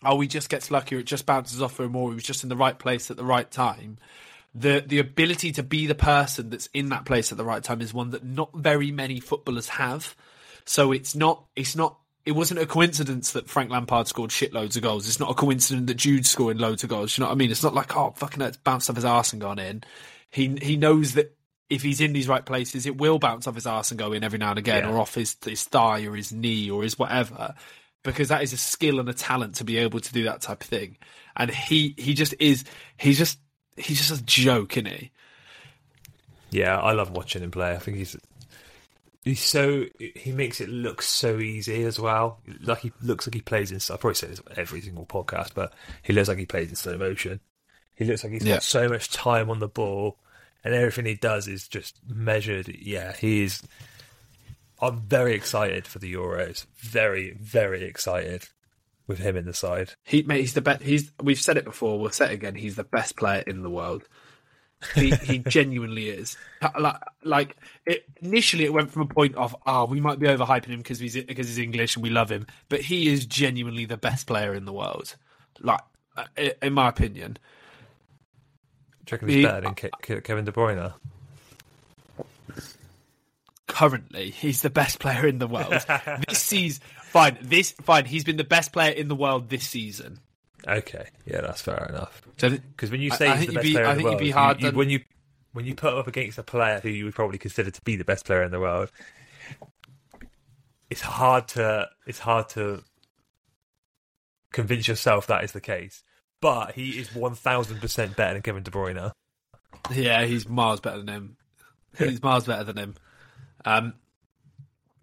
oh, he just gets lucky, or it just bounces off him, or he was just in the right place at the right time. The the ability to be the person that's in that place at the right time is one that not very many footballers have. So it's not it's not it wasn't a coincidence that Frank Lampard scored shitloads of goals. It's not a coincidence that Jude's scoring loads of goals. You know what I mean? It's not like oh fucking it's bounced off his arse and gone in he he knows that if he's in these right places, it will bounce off his ass and go in every now and again, yeah. or off his his thigh or his knee or his whatever, because that is a skill and a talent to be able to do that type of thing. And he he just is he's just he's just a joke, isn't he? Yeah, I love watching him play. I think he's he's so he makes it look so easy as well. Like he looks like he plays in. I probably say this every single podcast, but he looks like he plays in slow motion. He looks like he's yeah. got so much time on the ball, and everything he does is just measured. Yeah, he's. I'm very excited for the Euros. Very, very excited with him in the side. He, mate, he's the best. He's. We've said it before. We'll say it again. He's the best player in the world. He, he genuinely is. Like, like it, initially, it went from a point of, oh, we might be overhyping him because he's because he's English and we love him, but he is genuinely the best player in the world. Like, uh, in my opinion, do you reckon he's better than Ke- Kevin De Bruyne? Currently, he's the best player in the world. this season, fine. This fine. He's been the best player in the world this season. Okay, yeah, that's fair enough. Because when you say I, he's the best be, player I in the world, you, you, when you when you put him up against a player who you would probably consider to be the best player in the world, it's hard to it's hard to convince yourself that is the case but he is 1000% better than Kevin De Bruyne. Yeah, he's miles better than him. He's miles better than him. Um,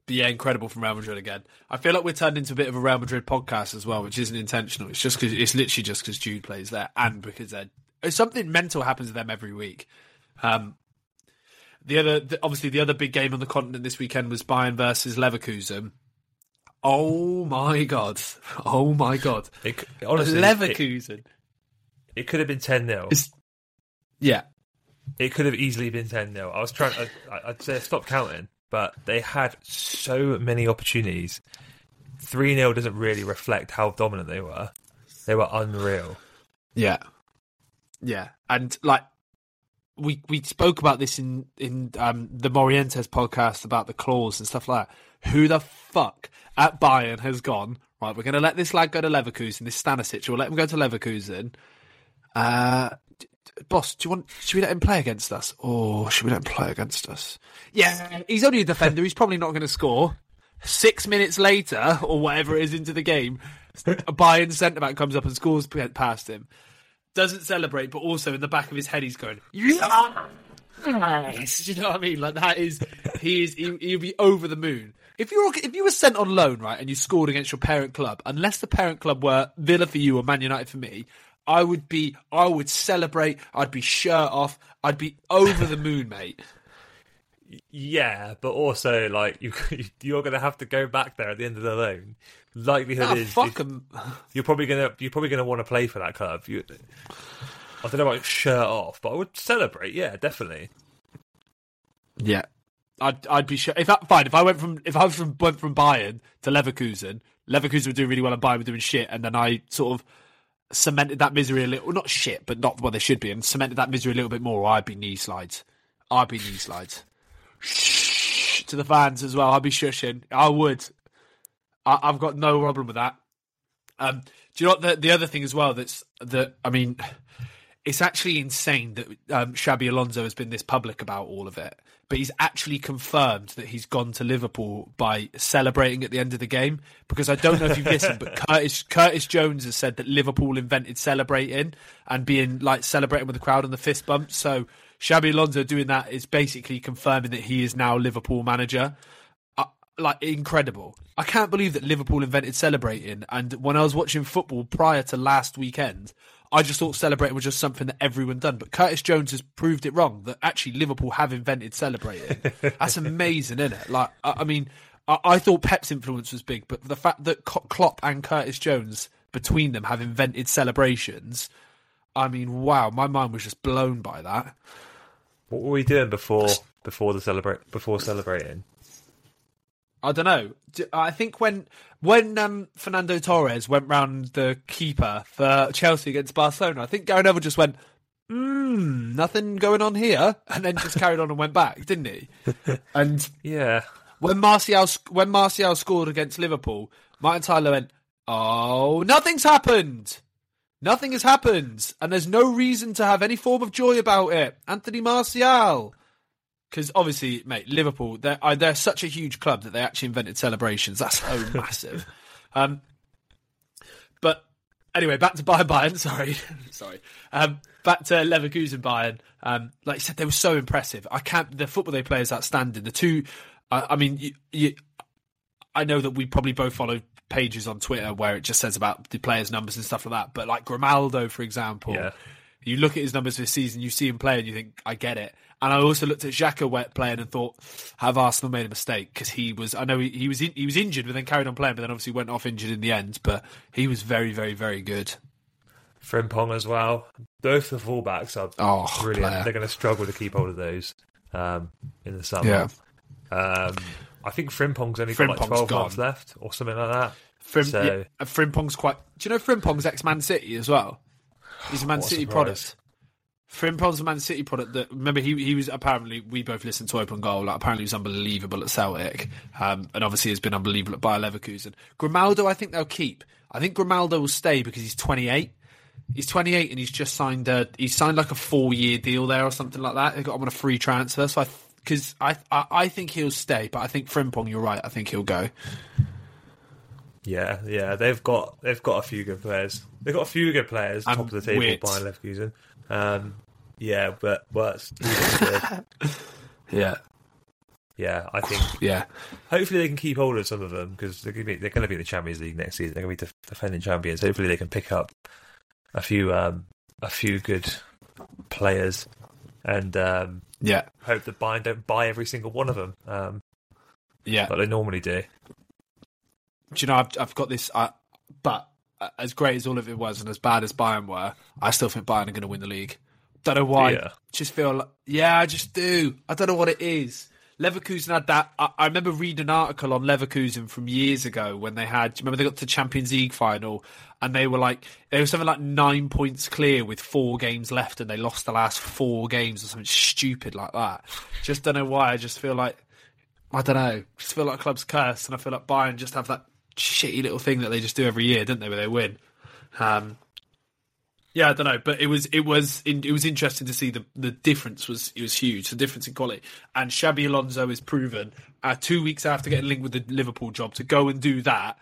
but yeah, incredible from Real Madrid again. I feel like we're turned into a bit of a Real Madrid podcast as well, which isn't intentional. It's just because it's literally just because Jude plays there and because they're something mental happens to them every week. Um, the other, the, obviously, the other big game on the continent this weekend was Bayern versus Leverkusen. Oh my god! Oh my god! It, honestly, Leverkusen. It, it, could have been ten 0 Yeah, it could have easily been ten 0 I was trying. I, I'd say stop counting, but they had so many opportunities. Three 0 doesn't really reflect how dominant they were. They were unreal. Yeah, yeah, and like we we spoke about this in in um, the Morientes podcast about the claws and stuff like that who the fuck at Bayern has gone, right, we're going to let this lad go to Leverkusen, this Stanisic, we'll let him go to Leverkusen. Uh, boss, do you want, should we let him play against us? Or should we let him play against us? Yeah, he's only a defender, he's probably not going to score. Six minutes later, or whatever it is into the game, a Bayern centre back comes up and scores past him. doesn't celebrate, but also in the back of his head he's going, yes! Do you know what I mean? Like that is he is he, he'll be over the moon. If you were if you were sent on loan right and you scored against your parent club, unless the parent club were Villa for you or Man United for me, I would be I would celebrate. I'd be shirt off. I'd be over the moon, mate. Yeah, but also like you you're gonna have to go back there at the end of the loan. Likelihood Ah, is fuck if- you're probably gonna you're probably gonna want to play for that club. You, I don't know about shirt off, but I would celebrate. Yeah, definitely. Yeah, I'd I'd be sure if that fine. If I went from if I was from went from Bayern to Leverkusen, Leverkusen were doing really well and Bayern were doing shit, and then I sort of cemented that misery a little, not shit, but not what they should be, and cemented that misery a little bit more. I'd be knee slides. I'd be knee slides. To the fans as well. I'd be shushing. I would. I, I've got no problem with that. Um, do you know what the the other thing as well? That's that. I mean, it's actually insane that um, Xabi Alonso has been this public about all of it, but he's actually confirmed that he's gone to Liverpool by celebrating at the end of the game. Because I don't know if you've listened, but Curtis Curtis Jones has said that Liverpool invented celebrating and being like celebrating with the crowd and the fist bump. So Xabi Alonso doing that is basically confirming that he is now Liverpool manager uh, like incredible. I can't believe that Liverpool invented celebrating. And when I was watching football prior to last weekend, I just thought celebrating was just something that everyone done. But Curtis Jones has proved it wrong. That actually Liverpool have invented celebrating. That's amazing, isn't it? Like, I, I mean, I, I thought Pep's influence was big, but the fact that Klopp and Curtis Jones between them have invented celebrations. I mean, wow, my mind was just blown by that. What were we doing before before the celebrate before celebrating? I don't know. I think when when um, Fernando Torres went round the keeper for Chelsea against Barcelona, I think Gary Neville just went, "Hmm, nothing going on here," and then just carried on and went back, didn't he? And Yeah, when Martial when Martial scored against Liverpool, Martin Tyler went, "Oh, nothing's happened." Nothing has happened, and there's no reason to have any form of joy about it. Anthony Martial. Because obviously, mate, Liverpool, they're, they're such a huge club that they actually invented celebrations. That's so massive. Um, but anyway, back to Bayern Bayern. Sorry. sorry. Um, back to Leverkusen Bayern. Um, like you said, they were so impressive. I can't, the football they play is outstanding. The two, I I mean, you, you, I know that we probably both follow pages on Twitter where it just says about the players' numbers and stuff like that. But like Grimaldo, for example, Yeah. you look at his numbers this season, you see him play, and you think, I get it. And I also looked at Xhaka wet playing and thought, have Arsenal made a mistake? Because he was, I know he, he was in, he was injured, but then carried on playing, but then obviously went off injured in the end. But he was very, very, very good. Frimpong as well. Both the fullbacks are Oh, brilliant. player. They're going to struggle to keep hold of those um, in the summer. Yeah. Um, I think Frimpong's only got like 12 gone. months left or something like that. Frim, So- yeah, Frimpong's quite. Do you know Frimpong's ex Man City as well? He's a Man What a City surprise. product. Frimpong's a Man City product. That remember he he was apparently we both listened to Open Goal. Like, apparently he was unbelievable at Celtic, um, and obviously has been unbelievable at Bayer Leverkusen. Grimaldo, I think they'll keep. I think Grimaldo will stay because he's 28. He's 28 and he's just signed a he's signed like a four year deal there or something like that. They got him on a free transfer. So I because I, I I think he'll stay, but I think Frimpong, you're right. I think he'll go. Yeah, yeah, they've got they've got a few good players. They've got a few good players top of the table. Bayern Leverkusen. Um, yeah, but but Steven's good. Yeah, yeah, I think yeah. hopefully they can keep hold of some of them because they're going to be they're going to be in the Champions League next season. They're going to be def- defending champions. Hopefully they can pick up a few um, a few good players and um, Yeah, hope that Bayern don't buy every single one of them um, yeah. like they normally do. Do you know I've I've got this, uh, but as great as all of it was and as bad as Bayern were, I still think Bayern are going to win the league. Don't know why. Yeah. Just feel like, yeah, I just do. I don't know what it is. Leverkusen had that. I, I remember reading an article on Leverkusen from years ago when they had. Remember they got to the Champions League final and they were like they were something like nine points clear with four games left and they lost the last four games or something stupid like that. Just don't know why. I just feel like I don't know. Just feel like club's cursed, and I feel like Bayern just have that shitty little thing that they just do every year, don't they? Where they win. Um, yeah, I don't know, but it was it was it was interesting to see the the difference was it was huge. The difference in quality, and Xabi Alonso is proven uh, two weeks after getting linked with the Liverpool job to go and do that.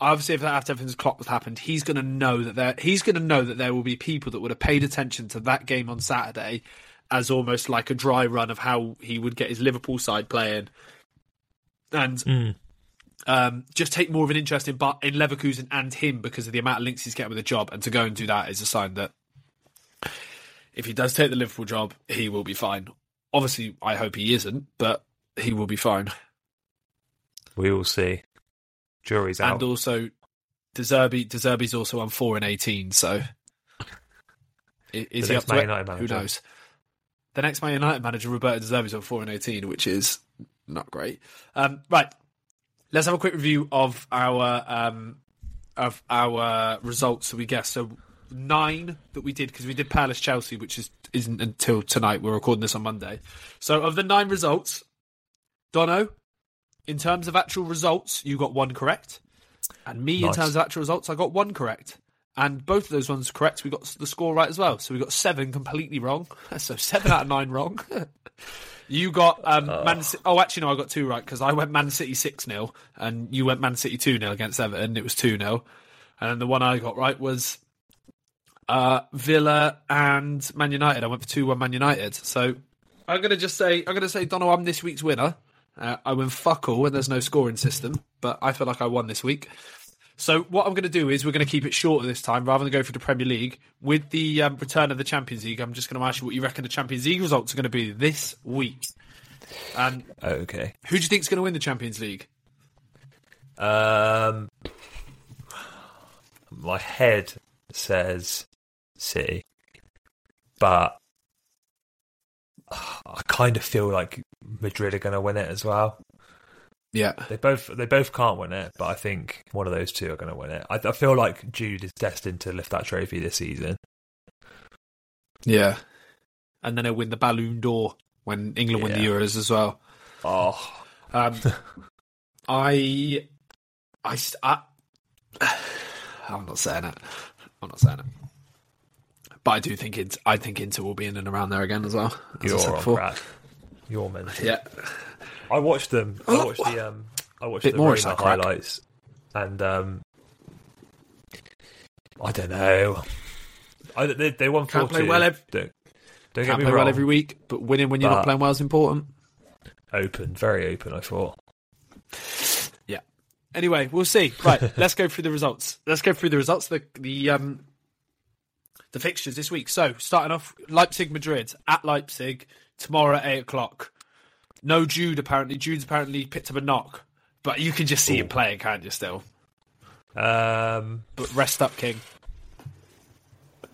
obviously, if that after everything's clock has happened, he's going to know that there. He's going to know that there will be people that would have paid attention to that game on Saturday as almost like a dry run of how he would get his Liverpool side playing, and Mm. Um, just take more of an interest in in Leverkusen and him because of the amount of links he's getting with the job. And to go and do that is a sign that if he does take the Liverpool job, he will be fine. Obviously, I hope he isn't, but he will be fine. We will see. Jury's out. And also, De Zerbi Deserby's also on four and eighteen. So is The he next up to Man it? United Who knows? The next Man United manager, Roberto De Zerbi's on four and eighteen, which is not great. Um, right, let's have a quick review of our um, of our results that we guessed. So nine that we did because we did Palace Chelsea, which is isn't until tonight. We're recording this on Monday. So of the nine results, Dono, in terms of actual results, you got one correct, and me in terms of actual results, I got one correct. And both of those ones correct. We got the score right as well. So we got seven completely wrong. So seven out of nine wrong. You got um, Man City. Oh, actually, no, I got two right because I went Man City 6 0 and you went Man City 2 0 against Everton. It was 2 0. And then the one I got right was uh, Villa and Man United. I went for 2 1 Man United. So I'm going to just say, I'm going to say, Dono, I'm this week's winner. Uh, I win fuck all when there's no scoring system, but I feel like I won this week. So what I'm going to do is we're going to keep it shorter this time, rather than go for the Premier League. With the um, return of the Champions League, I'm just going to ask you what you reckon the Champions League results are going to be this week. And Okay. who do you think is going to win the Champions League? Um, my head says City, but I kind of feel like Madrid are going to win it as well. Yeah, They both they both can't win it, but I think one of those two are going to win it. I, I feel like Jude is destined to lift that trophy this season. yeah. And then he'll win the Ballon d'Or when England win the Euros as well. Oh, Um, I, I, I, I'm not saying it. I'm not saying it. But I do think it's. I think Inter will be in and around there again as well. As I said you're on before. crack. You're mental. Yeah, I watched them. I Oh, watched the um. I watched bit the more Roma crack. highlights, and um. I don't know. I, they, they won Can't 4 play well ev- Don't, don't get can't me play wrong. well every week, but winning when you're not playing well is important. Open, very open. I thought. Yeah. Anyway, we'll see. Right, let's go through the results. Let's go through the results. The the um the fixtures this week. So starting off, Leipzig Madrid at Leipzig tomorrow at eight o'clock. No Jude apparently. Jude's apparently picked up a knock, but you can just see him playing, can't you? Still, Um, but rest up, King.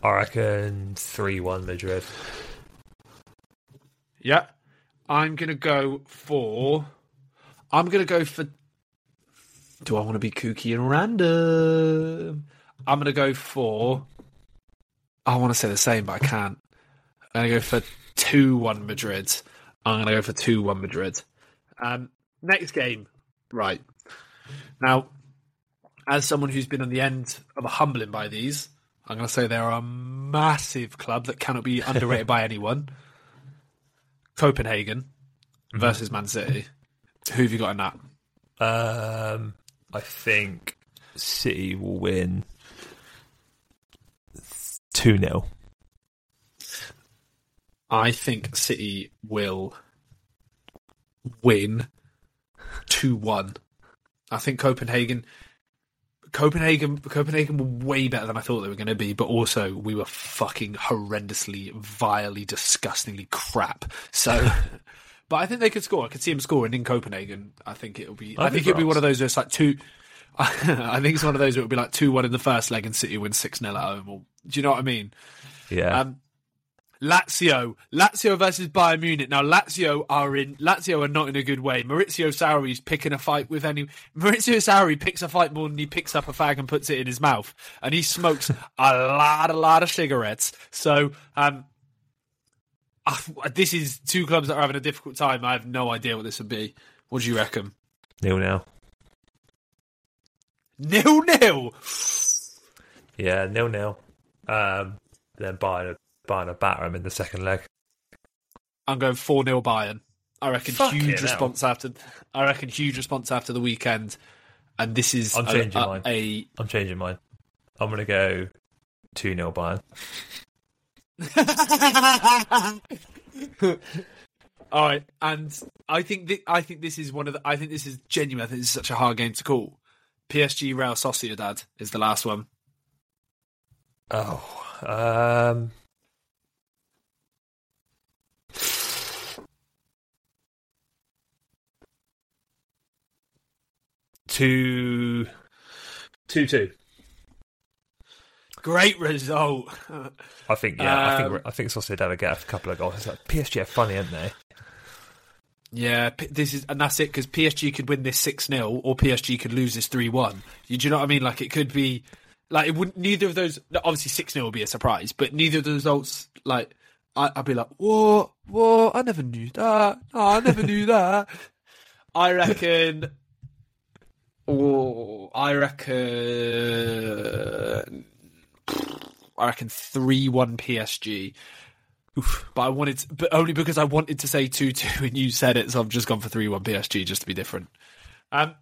I reckon three-one Madrid. Yeah, I'm gonna go for. I'm gonna go for. Do I want to be kooky and random? I'm gonna go for. I want to say the same, but I can't. I'm gonna go for two one Madrid. I'm gonna go for two one Madrid. Um, next game, right now. As someone who's been on the end of a humbling by these, I'm going to say they're a massive club that cannot be underrated by anyone. Copenhagen versus Man City. Who have you got in that? Um, I think City will win two 0 I think City will win 2 1. I think Copenhagen. Copenhagen, Copenhagen were way better than I thought they were going to be, but also we were fucking horrendously, vilely, disgustingly crap. So, but I think they could score. I could see them scoring in Copenhagen. I think it'll be. I, I'd think it'll be one of those where it's like two. I think it's one of those where it'll be like two one in the first leg and City win six 0 at home. Or, do you know what I mean? Yeah, Um, Lazio, Lazio versus Bayern Munich. Now Lazio are in Lazio are not in a good way. Maurizio Sarri's picking a fight with any. Maurizio Sarri picks a fight more than he picks up a fag and puts it in his mouth, and he smokes a lot, a lot of cigarettes. So, um, this is two clubs that are having a difficult time. I have no idea what this would be. What do you reckon? nil nil. Nil nil. Yeah, nil nil. Um, then Bayern Bayern a batter him in the second leg. I'm going four 0 Bayern. I reckon Fucking huge hell. response after. I reckon huge response after the weekend, and this is I'm changing a, mine. a I'm changing mine. I'm going to go 2 0 Bayern. All right, and I think thi- I think this is one of the. I think this is genuine. I think this is such a hard game to call. PSG Real Sociedad is the last one. Oh. Um. Two, two, two. Great result. I think, yeah, I Um, think, I think Sociedad will get a couple of goals. It's like PSG are funny, aren't they? yeah, this is and that's it because PSG could win this six 0 or PSG could lose this three one. You Do you know what I mean? Like it could be like it wouldn't. Neither of those. Obviously, six 0 will be a surprise, but neither of the results like. I, I'd be like, whoa, whoa! I never knew that. No, I never knew that. I reckon. Oh, I reckon. I reckon three one PSG. But I wanted, to, but only because I wanted to say two two, and you said it, so I've just gone for three one PSG just to be different. Um,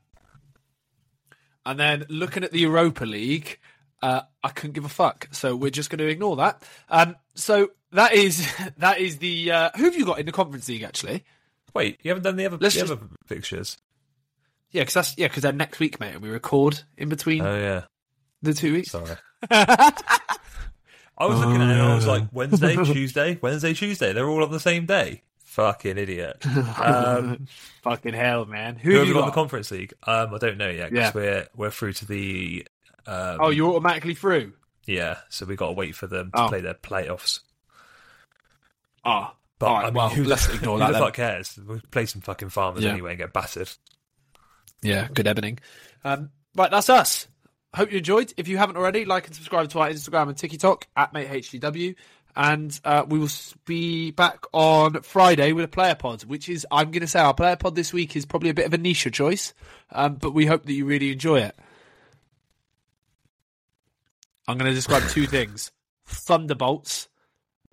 and then looking at the Europa League, uh, I couldn't give a fuck, so we're just going to ignore that. Um, so that is that is the uh, who have you got in the Conference League actually? Wait, you haven't done the other, the just- other fixtures? Yeah, because that's yeah, because they're next week, mate, and we record in between Oh, yeah. the two weeks. Sorry. I was looking at it and I was like, Wednesday, Tuesday, Wednesday, Tuesday. They're all on the same day. Fucking idiot. Um, Fucking hell, man! Who, who have have you got got? in the Conference League? Um, I don't know yet Yeah. we're we're through to the. Um, oh, you're automatically through. yeah. So we got to wait for them to Oh. play their playoffs. Oh, But All right, I mean, well, who, let's ignore who that the then. fuck cares? We'll play some fucking farmers Yeah. anyway and get battered. Yeah, good evening. Um, right, that's us. Hope you enjoyed. If you haven't already, like and subscribe to our Instagram and TikTok at MateHDW. And uh, we will be back on Friday with a player pod, which is, I'm going to say, our player pod this week is probably a bit of a niche choice, um, but we hope that you really enjoy it. I'm going to describe two things Thunderbolts,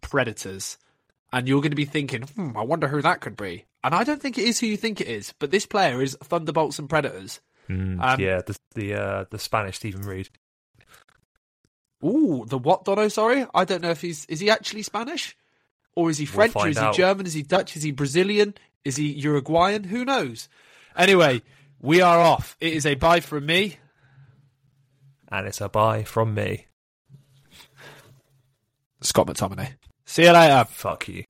Predators. And you're going to be thinking, hmm, I wonder who that could be. And I don't think it is who you think it is, but this player is Thunderbolts and Predators. Um, yeah, the the uh, the Spanish Stephen Reed. Ooh, the what, Dono? Sorry, I don't know if he's is he actually Spanish, or is he French, or find is he. German, is he Dutch, is he Brazilian, is he Uruguayan? Who knows? Anyway, we are off. It is a bye from me. And it's a bye from me. Scott McTominay. See you later. Fuck you.